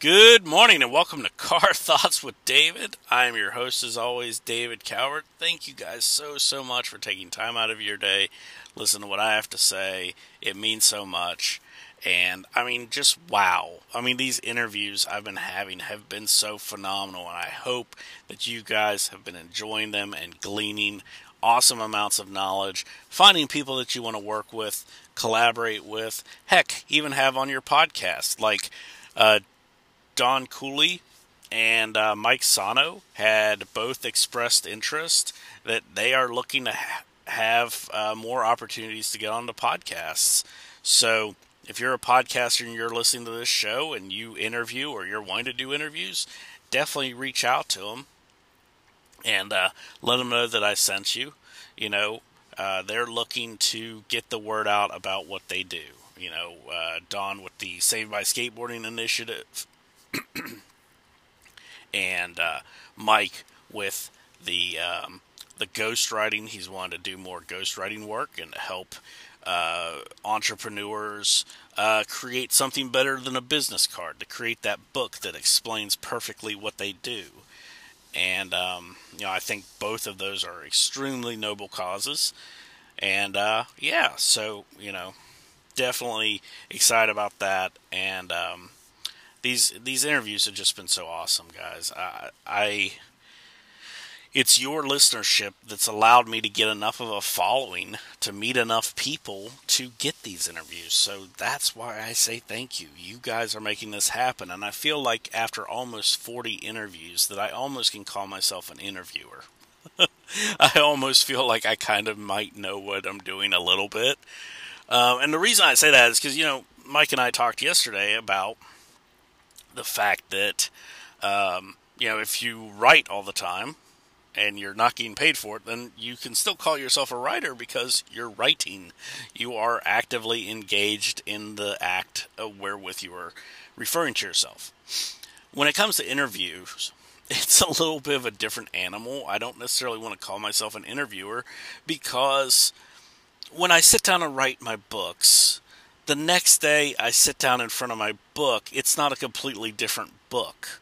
Good morning and welcome to Car Thoughts with David. I am your host, as always, David Cowart. Thank you guys so, so much for taking time out of your day. Listen to what I have to say. It means so much. And I mean, just wow. I mean, these interviews I've been having have been so phenomenal. And I hope that you guys have been enjoying them and gleaning awesome amounts of knowledge, finding people that you want to work with, collaborate with, heck, even have on your podcast. Like, uh, Don Cooley and uh, Mike Sano had both expressed interest that they are looking to ha- have uh, more opportunities to get on the podcasts. So if you're a podcaster and you're listening to this show and you interview or you're wanting to do interviews, definitely reach out to them and uh, let them know that I sent you. You know, uh, they're looking to get the word out about what they do. You know, uh, Don with the Save by Skateboarding initiative and uh, Mike with the um, the ghostwriting. He's wanted to do more ghostwriting work and help uh, entrepreneurs uh, create something better than a business card. To create that book that explains perfectly what they do. And um, you know, I think both of those are extremely noble causes. And uh, yeah, so you know, definitely excited about that. And um, these these interviews have just been so awesome, guys. I, I it's your listenership that's allowed me to get enough of a following to meet enough people to get these interviews. So that's why I say thank you. You guys are making this happen, and I feel like after almost 40 interviews that I almost can call myself an interviewer. I almost feel like I kind of might know what I'm doing a little bit. Um, and the reason I say that is because, you know, Mike and I talked yesterday about the fact that um, you know if you write all the time and you're not getting paid for it, then you can still call yourself a writer because you're writing. You are actively engaged in the act wherewith you are referring to yourself. When it comes to interviews, it's a little bit of a different animal. I don't necessarily want to call myself an interviewer because when I sit down and write my books, the next day I sit down in front of my book, it's not a completely different book.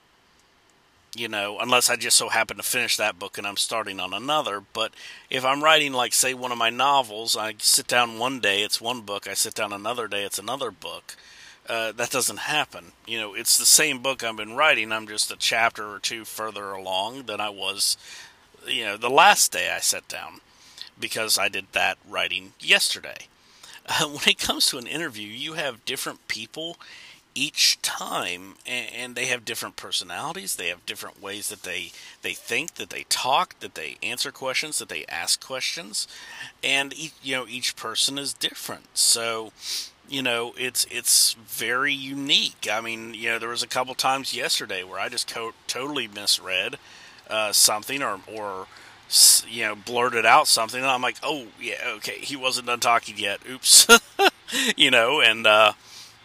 You know, unless I just so happen to finish that book and I'm starting on another. But if I'm writing, like, say, one of my novels, I sit down one day, it's one book. I sit down another day, it's another book. Uh, that doesn't happen. You know, it's the same book I've been writing. I'm just a chapter or two further along than I was, you know, the last day I sat down because I did that writing yesterday. When it comes to an interview, you have different people each time and, and, they have different personalities. They have different ways that they they think that they talk that they answer questions that they ask questions. And each, you know each person is different. So you know it's it's very unique. I mean you know there was a couple times yesterday where i just co- totally misread uh, something or or you know, blurted out something, and I'm like, oh yeah, okay, he wasn't done talking yet. Oops, you know, and uh,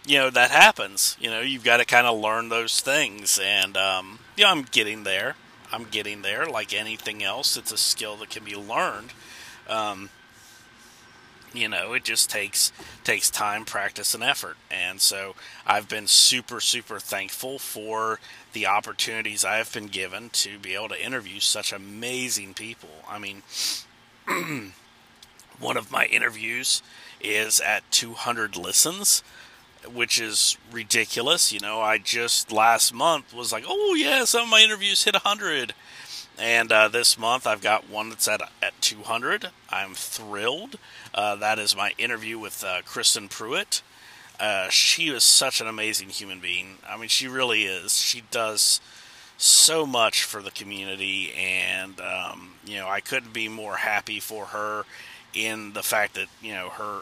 you know that happens. You know, you've got to kind of learn those things, and um, yeah, I'm getting there. I'm getting there. Like anything else, it's a skill that can be learned. Um, you know it just takes takes time practice and effort. And so i've been super super thankful for the opportunities i have been given to be able to interview such amazing people. I mean one of my interviews is at 200 listens which is ridiculous. You know i just last month was like oh yeah some of my interviews hit 100 and uh, this month I've got one that's at at 200. I'm thrilled. Uh, that is my interview with uh, Kristen Pruitt. Uh, she is such an amazing human being. I mean, she really is. She does so much for the community, and um, you know, I couldn't be more happy for her in the fact that you know her.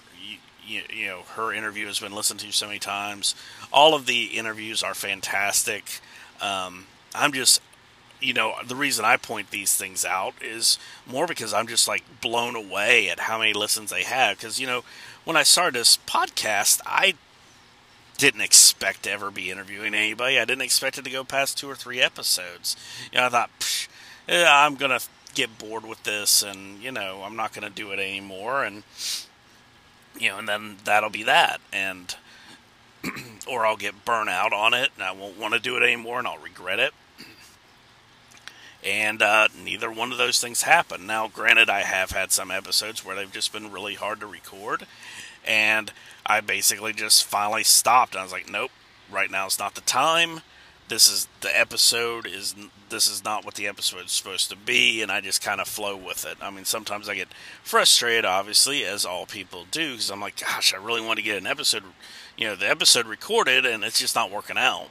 You, you know her interview has been listened to so many times. All of the interviews are fantastic. Um, I'm just you know, the reason I point these things out is more because I'm just like blown away at how many listens they have. Because, you know, when I started this podcast, I didn't expect to ever be interviewing anybody. I didn't expect it to go past two or three episodes. You know, I thought, yeah, I'm going to get bored with this and, you know, I'm not going to do it anymore. And, you know, and then that'll be that. And, or I'll get burnt out on it and I won't want to do it anymore and I'll regret it. And uh, neither one of those things happened. Now, granted, I have had some episodes where they've just been really hard to record, and I basically just finally stopped. I was like, nope, right now is not the time this is the episode is this is not what the episode is supposed to be and i just kind of flow with it i mean sometimes i get frustrated obviously as all people do because i'm like gosh i really want to get an episode you know the episode recorded and it's just not working out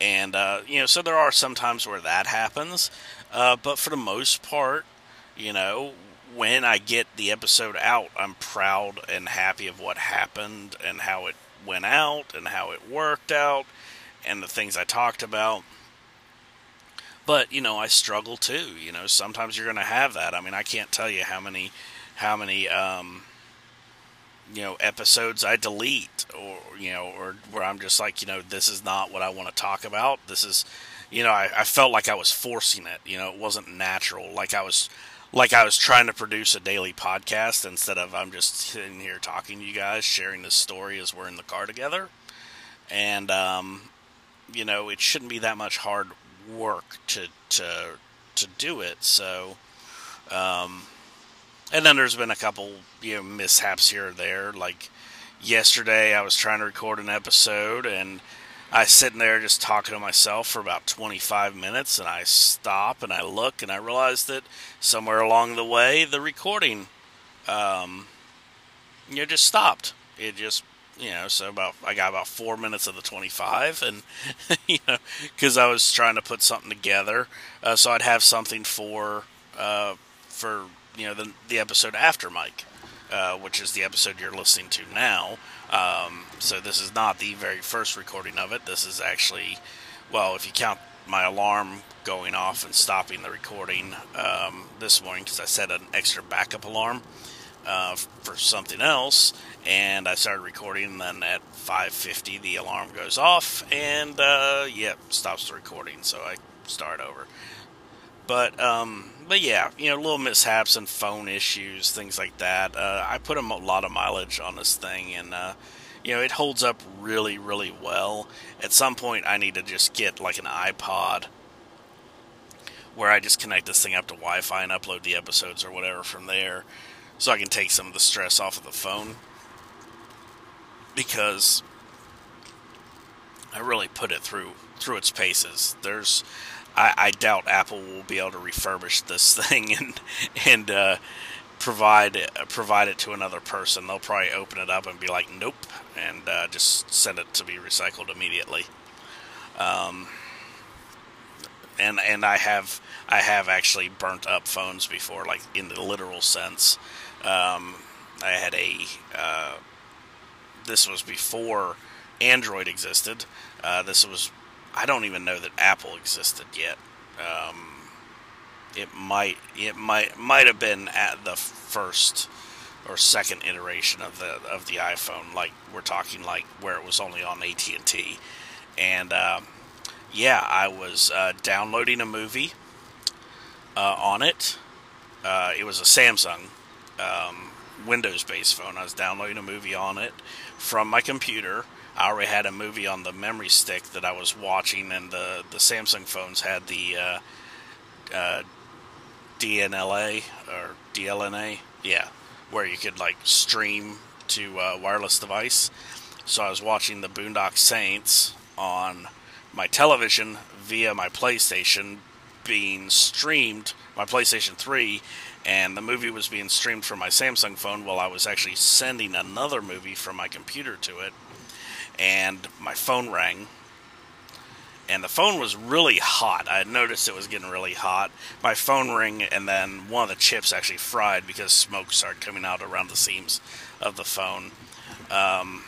and uh, you know so there are some times where that happens uh, but for the most part you know when i get the episode out i'm proud and happy of what happened and how it went out and how it worked out and the things I talked about. But you know, I struggle too. You know, sometimes you're going to have that. I mean, I can't tell you how many, how many, um, you know, episodes I delete, or you know, or where I'm just like, you know, this is not what I want to talk about. This is, you know, I, I felt like I was forcing it. You know, it wasn't natural. Like I was, like I was trying to produce a daily podcast instead of I'm just sitting here talking to you guys, sharing this story as we're in the car together. And um, you know, it shouldn't be that much hard work to to to do it. So, um, and then there's been a couple you know mishaps here or there. Like yesterday, I was trying to record an episode and. I sitting there just talking to myself for about 25 minutes, and I stop and I look and I realize that somewhere along the way the recording, um, you know, just stopped. It just you know, so about I got about four minutes of the 25, and you know, because I was trying to put something together, uh, so I'd have something for uh, for you know the the episode after Mike, uh, which is the episode you're listening to now. Um, so this is not the very first recording of it. This is actually, well, if you count my alarm going off and stopping the recording um, this morning because I set an extra backup alarm uh, for something else, and I started recording. And then at 5:50, the alarm goes off, and uh, yeah, stops the recording. So I start over. But um, but yeah, you know, little mishaps and phone issues, things like that. Uh, I put a lot of mileage on this thing, and uh, you know, it holds up really, really well. At some point, I need to just get like an iPod where I just connect this thing up to Wi-Fi and upload the episodes or whatever from there so I can take some of the stress off of the phone because I really put it through through its paces. There's I, I doubt Apple will be able to refurbish this thing and and uh, provide provide it to another person. They'll probably open it up and be like, "Nope," and uh, just send it to be recycled immediately. Um, and and I have I have actually burnt up phones before, like in the literal sense. Um, I had a. Uh, this was before Android existed. Uh, this was. I don't even know that Apple existed yet. Um, it might. It might might have been at the first or second iteration of the of the iPhone. Like we're talking like where it was only on AT and T, and uh, yeah, I was uh, downloading a movie uh, on it. Uh, it was a Samsung um, Windows based phone. I was downloading a movie on it from my computer. I already had a movie on the memory stick that I was watching, and the, the Samsung phones had the uh, uh, DNLA or DLNA, yeah, where you could like stream to a wireless device. So I was watching the Boondock Saints on my television via my PlayStation being streamed, my PlayStation 3, and the movie was being streamed from my Samsung phone while I was actually sending another movie from my computer to it. And my phone rang. And the phone was really hot. I noticed it was getting really hot. My phone rang, and then one of the chips actually fried because smoke started coming out around the seams of the phone. Um,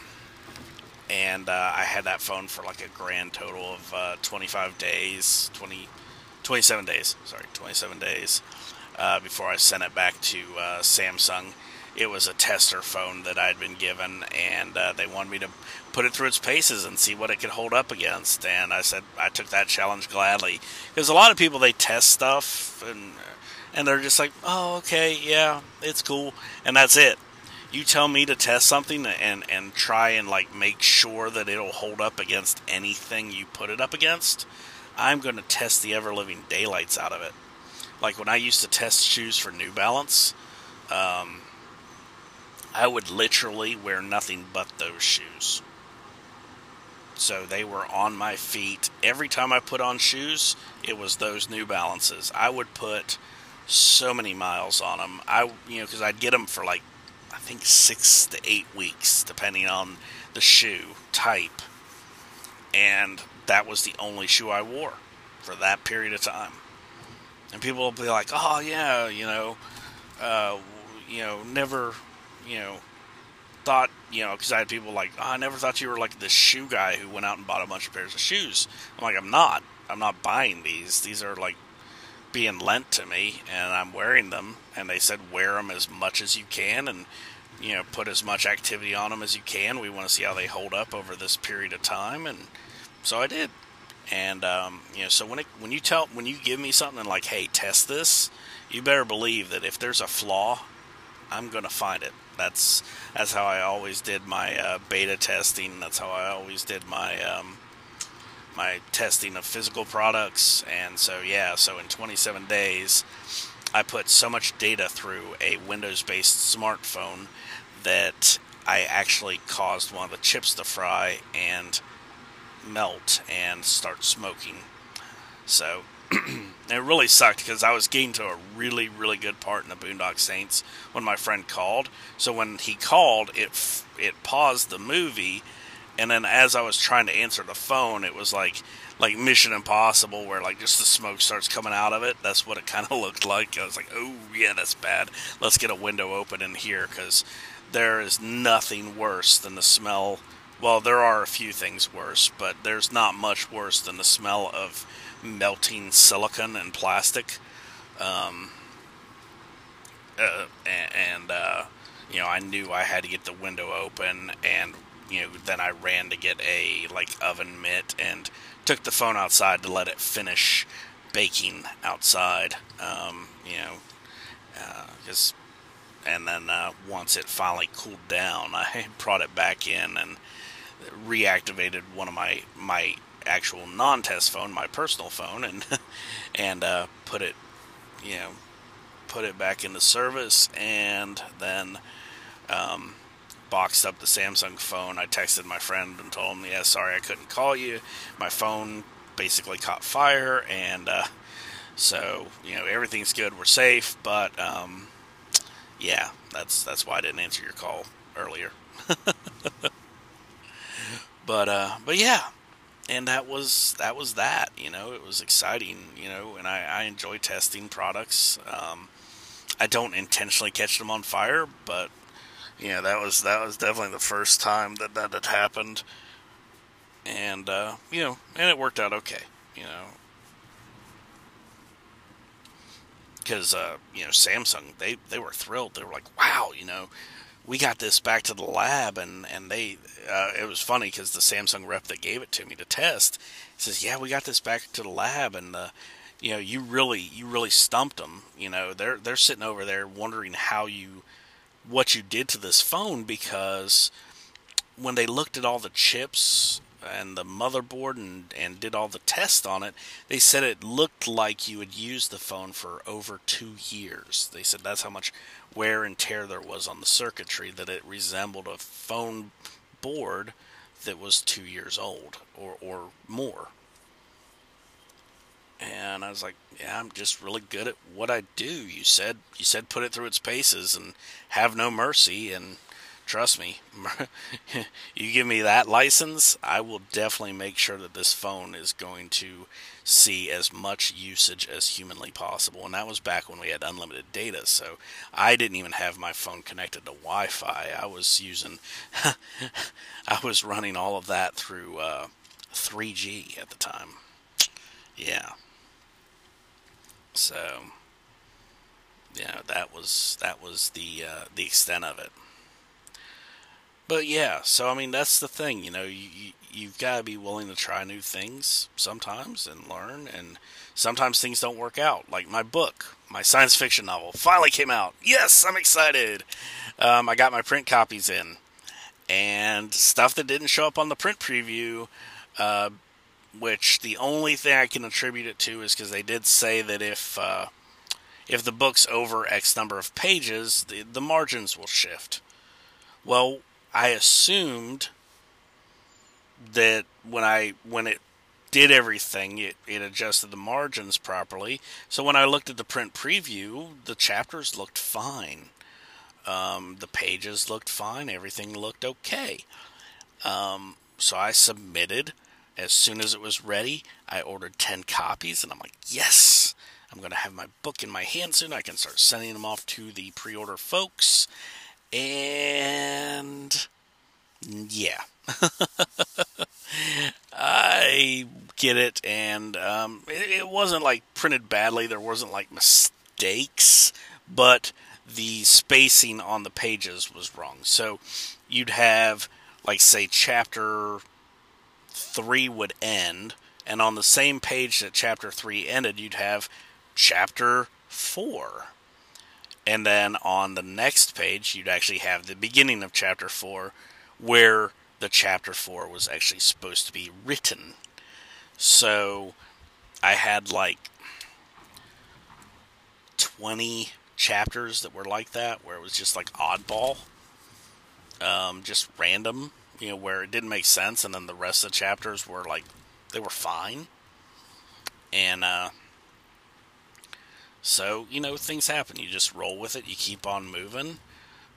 and uh, I had that phone for like a grand total of uh, 25 days, 20, 27 days. Sorry, 27 days uh, before I sent it back to uh, Samsung. It was a tester phone that I'd been given, and uh, they wanted me to put it through its paces and see what it could hold up against. And I said I took that challenge gladly because a lot of people they test stuff and and they're just like, oh okay, yeah, it's cool, and that's it. you tell me to test something and and try and like make sure that it'll hold up against anything you put it up against, I'm going to test the ever living daylights out of it. Like when I used to test shoes for New Balance, um, I would literally wear nothing but those shoes. So they were on my feet. Every time I put on shoes, it was those New Balances. I would put so many miles on them. I, you know, because I'd get them for like, I think six to eight weeks, depending on the shoe type. And that was the only shoe I wore for that period of time. And people will be like, "Oh yeah, you know, uh, you know, never, you know, thought, you know, because I had people like, oh, I never thought you were like the shoe guy who went out and bought a bunch of pairs of shoes. I'm like, I'm not. I'm not buying these. These are like being lent to me, and I'm wearing them. And they said wear them as much as you can, and you know, put as much activity on them as you can. We want to see how they hold up over this period of time, and so I did. And um, you know, so when it when you tell when you give me something like, hey, test this, you better believe that if there's a flaw, I'm gonna find it that's that's how I always did my uh, beta testing. That's how I always did my um, my testing of physical products. And so yeah, so in 27 days, I put so much data through a Windows-based smartphone that I actually caused one of the chips to fry and melt and start smoking. So it really sucked because I was getting to a really, really good part in the Boondock Saints when my friend called. So when he called, it it paused the movie, and then as I was trying to answer the phone, it was like like Mission Impossible, where like just the smoke starts coming out of it. That's what it kind of looked like. I was like, oh yeah, that's bad. Let's get a window open in here because there is nothing worse than the smell. Well, there are a few things worse, but there's not much worse than the smell of melting silicon and plastic. Um, uh, and, uh, you know, I knew I had to get the window open, and you know, then I ran to get a like oven mitt and took the phone outside to let it finish baking outside. Um, you know, because. Uh, and then uh, once it finally cooled down, I brought it back in and reactivated one of my my actual non-test phone, my personal phone, and and uh, put it, you know, put it back into service, and then um, boxed up the Samsung phone. I texted my friend and told him, "Yeah, sorry, I couldn't call you. My phone basically caught fire, and uh, so you know everything's good. We're safe, but um, yeah, that's that's why I didn't answer your call earlier." but uh, but yeah, and that was that was that. You know, it was exciting. You know, and I, I enjoy testing products. Um, I don't intentionally catch them on fire, but you know that was that was definitely the first time that that had happened. And uh, you know, and it worked out okay. You know, because uh, you know Samsung they they were thrilled. They were like, "Wow, you know, we got this back to the lab, and and they uh, it was funny because the Samsung rep that gave it to me to test says, yeah, we got this back to the lab, and uh, you know, you really you really stumped them. You know, they're they're sitting over there wondering how you what you did to this phone because when they looked at all the chips and the motherboard and, and did all the tests on it, they said it looked like you had used the phone for over two years. They said that's how much wear and tear there was on the circuitry, that it resembled a phone board that was two years old or, or more. And I was like, yeah, I'm just really good at what I do. You said you said put it through its paces and have no mercy and trust me, you give me that license, I will definitely make sure that this phone is going to see as much usage as humanly possible. And that was back when we had unlimited data, so I didn't even have my phone connected to Wi-Fi. I was using, I was running all of that through uh, 3G at the time. Yeah. So, yeah, that was that was the uh, the extent of it. But yeah, so I mean that's the thing, you know, you, you you've got to be willing to try new things sometimes and learn and sometimes things don't work out. Like my book my science fiction novel finally came out. Yes i'm excited! Um, i got my print copies in. And stuff that didn't show up on the print preview uh, which the only thing i can attribute it to is because they did say that if uh, if the book's over x number of pages the, the margins will shift. Well i assumed that when I when it did everything, it, it adjusted the margins properly. So when I looked at the print preview, the chapters looked fine. Um, the pages looked fine. Everything looked okay. Um, so I submitted. As soon as it was ready, I ordered 10 copies, and I'm like, yes, I'm going to have my book in my hand soon. I can start sending them off to the pre order folks. And yeah. I get it, and um, it, it, wasn't like printed badly. There wasn't like mistakes, but the spacing on the pages was wrong. So you'd have, like, say, chapter three would end, and on the same page that chapter three ended, you'd have chapter four. And then on the next page, you'd actually have the beginning of chapter four, where the chapter 4 was actually supposed to be written. So I had like 20 chapters that were like that, where it was just like oddball, um, just random, you know, where it didn't make sense, and then the rest of the chapters were like, they were fine. And, uh, so, you know, things happen. You just roll with it, you keep on moving,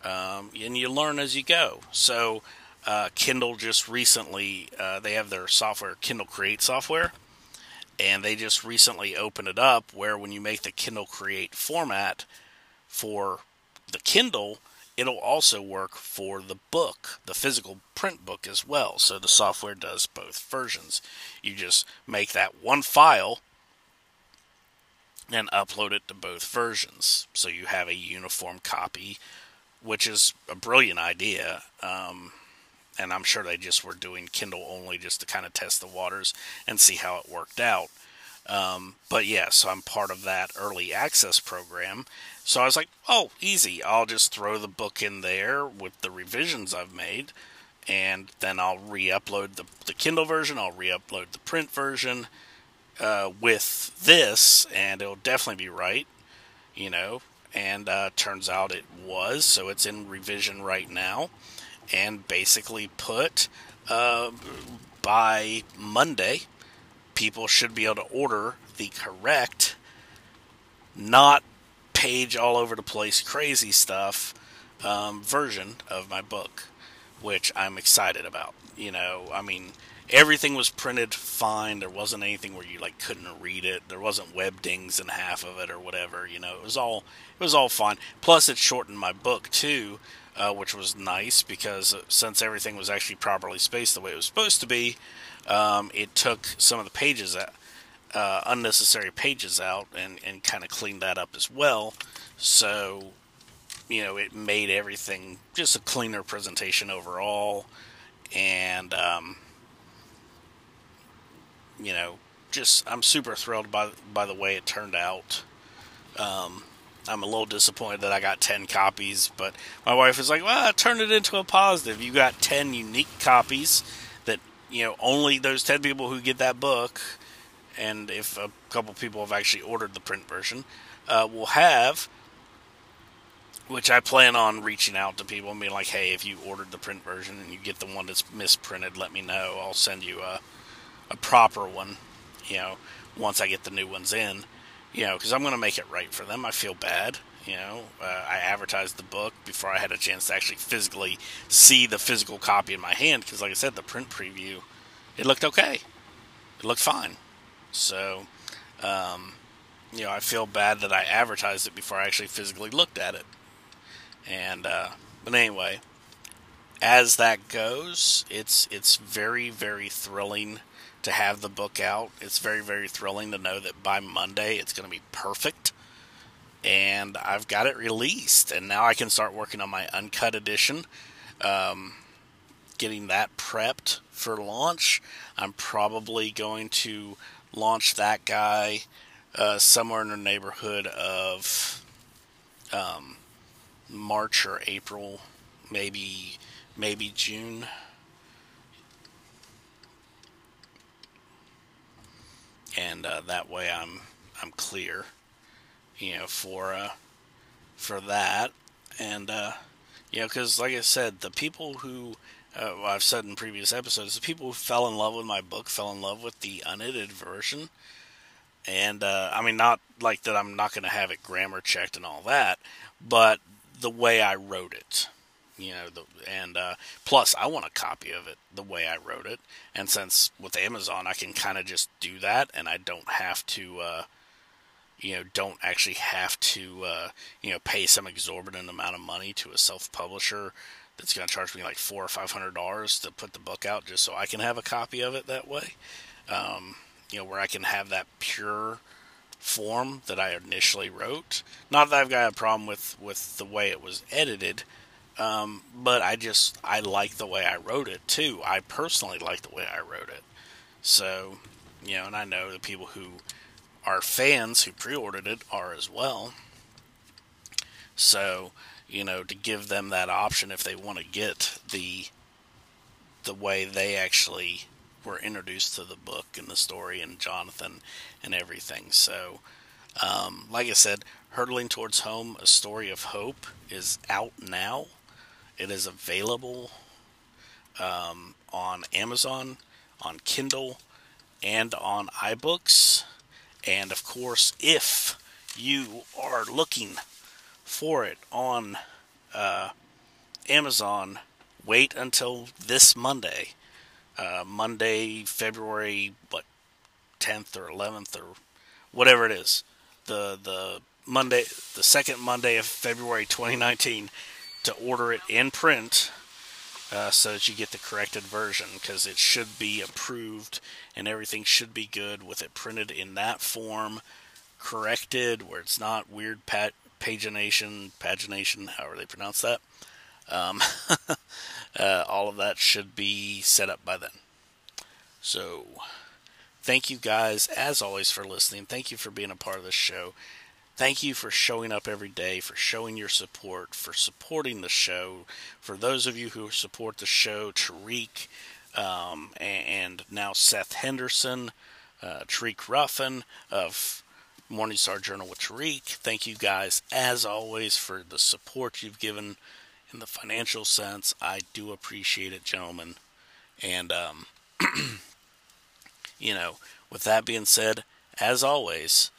um, and you learn as you go. So, uh, Kindle just recently uh, they have their software Kindle Create software, and they just recently opened it up where when you make the Kindle Create format for the Kindle, it'll also work for the book, the physical print book as well. So the software does both versions. You just make that one file and upload it to both versions, so you have a uniform copy, which is a brilliant idea. Um, and I'm sure they just were doing Kindle only just to kind of test the waters and see how it worked out. Um, but yeah, so I'm part of that early access program. So I was like, oh, easy. I'll just throw the book in there with the revisions I've made, and then I'll re upload the, the Kindle version, I'll re upload the print version uh, with this, and it'll definitely be right, you know. And uh, turns out it was, so it's in revision right now and basically put uh, by Monday, people should be able to order the correct, not page all over the place crazy stuff um, version of my book, which I'm excited about. You know, I mean, everything was printed fine. There wasn't anything where you like couldn't read it. There wasn't web dings in half of it or whatever. You know, it was all it was all fine. Plus, it shortened my book too, uh, which was nice because uh, since everything was actually properly spaced the way it was supposed to be, um, it took some of the pages out, uh, unnecessary pages out and, and kind of cleaned that up as well. So, you know, it made everything just a cleaner presentation overall. And, um, you know, just I'm super thrilled by by the way it turned out. Um, I'm a little disappointed that I got 10 copies, but my wife is like, well, turn it into a positive. You got 10 unique copies that, you know, only those 10 people who get that book, and if a couple people have actually ordered the print version, uh, will have, which I plan on reaching out to people and being like, hey, if you ordered the print version and you get the one that's misprinted, let me know. I'll send you a, a proper one, you know, once I get the new ones in you know, because I'm going to make it right for them. I feel bad. You know, uh, I advertised the book before I had a chance to actually physically see the physical copy in my hand. Because, like I said, the print preview, it looked okay. It looked fine. So, um, you know, I feel bad that I advertised it before I actually physically looked at it. And, uh, but anyway, as that goes, it's it's very very thrilling to have the book out. It's very, very thrilling to know that by Monday it's going to be perfect. And I've got it released, and now I can start working on my uncut edition. Um, getting that prepped for launch. I'm probably going to launch that guy uh, somewhere in the neighborhood of um, March or April, maybe maybe June. And uh, that way, I'm I'm clear, you know, for uh, for that, and uh, you know, because like I said, the people who uh, I've said in previous episodes, the people who fell in love with my book fell in love with the unedited version. And uh, I mean, not like that. I'm not going to have it grammar checked and all that, but the way I wrote it, you know, the, and uh, plus I want a copy of it the way I wrote it. And since with Amazon, I can kind of just do that, and I don't have to, uh, you know, don't actually have to, uh, you know, pay some exorbitant amount of money to a self publisher that's going to charge me like four or five hundred dollars to put the book out just so I can have a copy of it that way. Um, you know, where I can have that pure form that I initially wrote. Not that I've got a problem with with the way it was edited, um, but I just I like the way I wrote it too. I personally like the way I wrote it. So, you know, and I know the people who are fans who pre-ordered it are as well. So, you know, to give them that option if they want to get the the way they actually were introduced to the book and the story and Jonathan and everything. So, um, like I said, Hurtling Towards Home, A Story of Hope, is out now. It is available um, on Amazon, on Kindle, and on iBooks. And of course, if you are looking for it on uh, Amazon, wait until this Monday, uh, Monday, February what 10th or 11th or whatever it is, the the Monday, the second Monday of February 2019, to order it in print. Uh, so that you get the corrected version because it should be approved and everything should be good with it printed in that form, corrected where it's not weird pat pagination, pagination, however they pronounce that. Um, uh, all of that should be set up by then. So, thank you guys, as always, for listening. Thank you for being a part of this show. Thank you for showing up every day, for showing your support, for supporting the show. For those of you who support the show, Tariq, um, and now Seth Henderson, uh, Tariq Ruffin of Morningstar Journal with Tariq. Thank you guys, as always, for the support you've given in the financial sense. I do appreciate it, gentlemen. And, um, you know, with that being said, as always,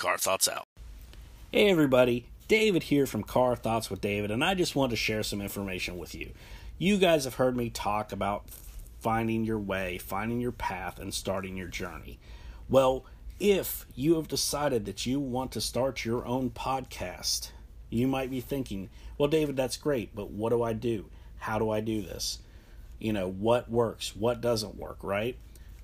Car Thoughts out. Hey, everybody. David here from Car Thoughts with David, and I just want to share some information with you. You guys have heard me talk about finding your way, finding your path, and starting your journey. Well, if you have decided that you want to start your own podcast, you might be thinking, well, David, that's great, but what do I do? How do I do this? You know, what works? What doesn't work, right?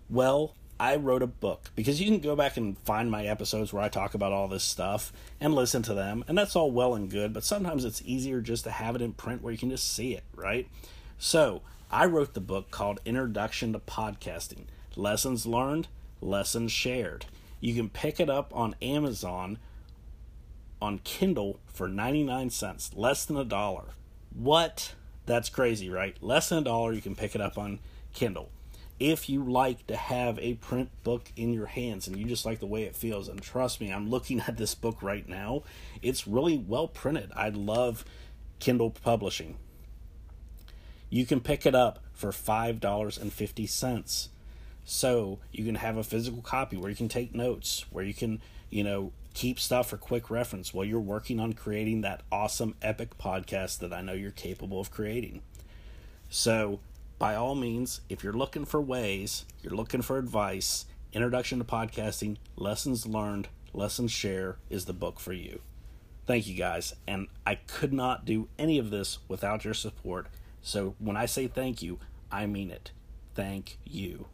Well, I wrote a book because you can go back and find my episodes where I talk about all this stuff and listen to them, and that's all well and good, but sometimes it's easier just to have it in print where you can just see it, right? So, I wrote the book called Introduction to Podcasting Lessons Learned, Lessons Shared. You can pick it up on Amazon on Kindle for 99 cents, less than a dollar. What? That's crazy, right? Less than a dollar, you can pick it up on Kindle. If you like to have a print book in your hands and you just like the way it feels, and trust me, I'm looking at this book right now, it's really well printed. I love Kindle publishing. You can pick it up for $5.50. So you can have a physical copy where you can take notes, where you can, you know, keep stuff for quick reference while you're working on creating that awesome epic podcast that I know you're capable of creating. So, by all means, if you're looking for ways, you're looking for advice, Introduction to Podcasting, Lessons Learned, Lessons Share is the book for you. Thank you guys, and I could not do any of this without your support. So, when I say thank you, I mean it. Thank you.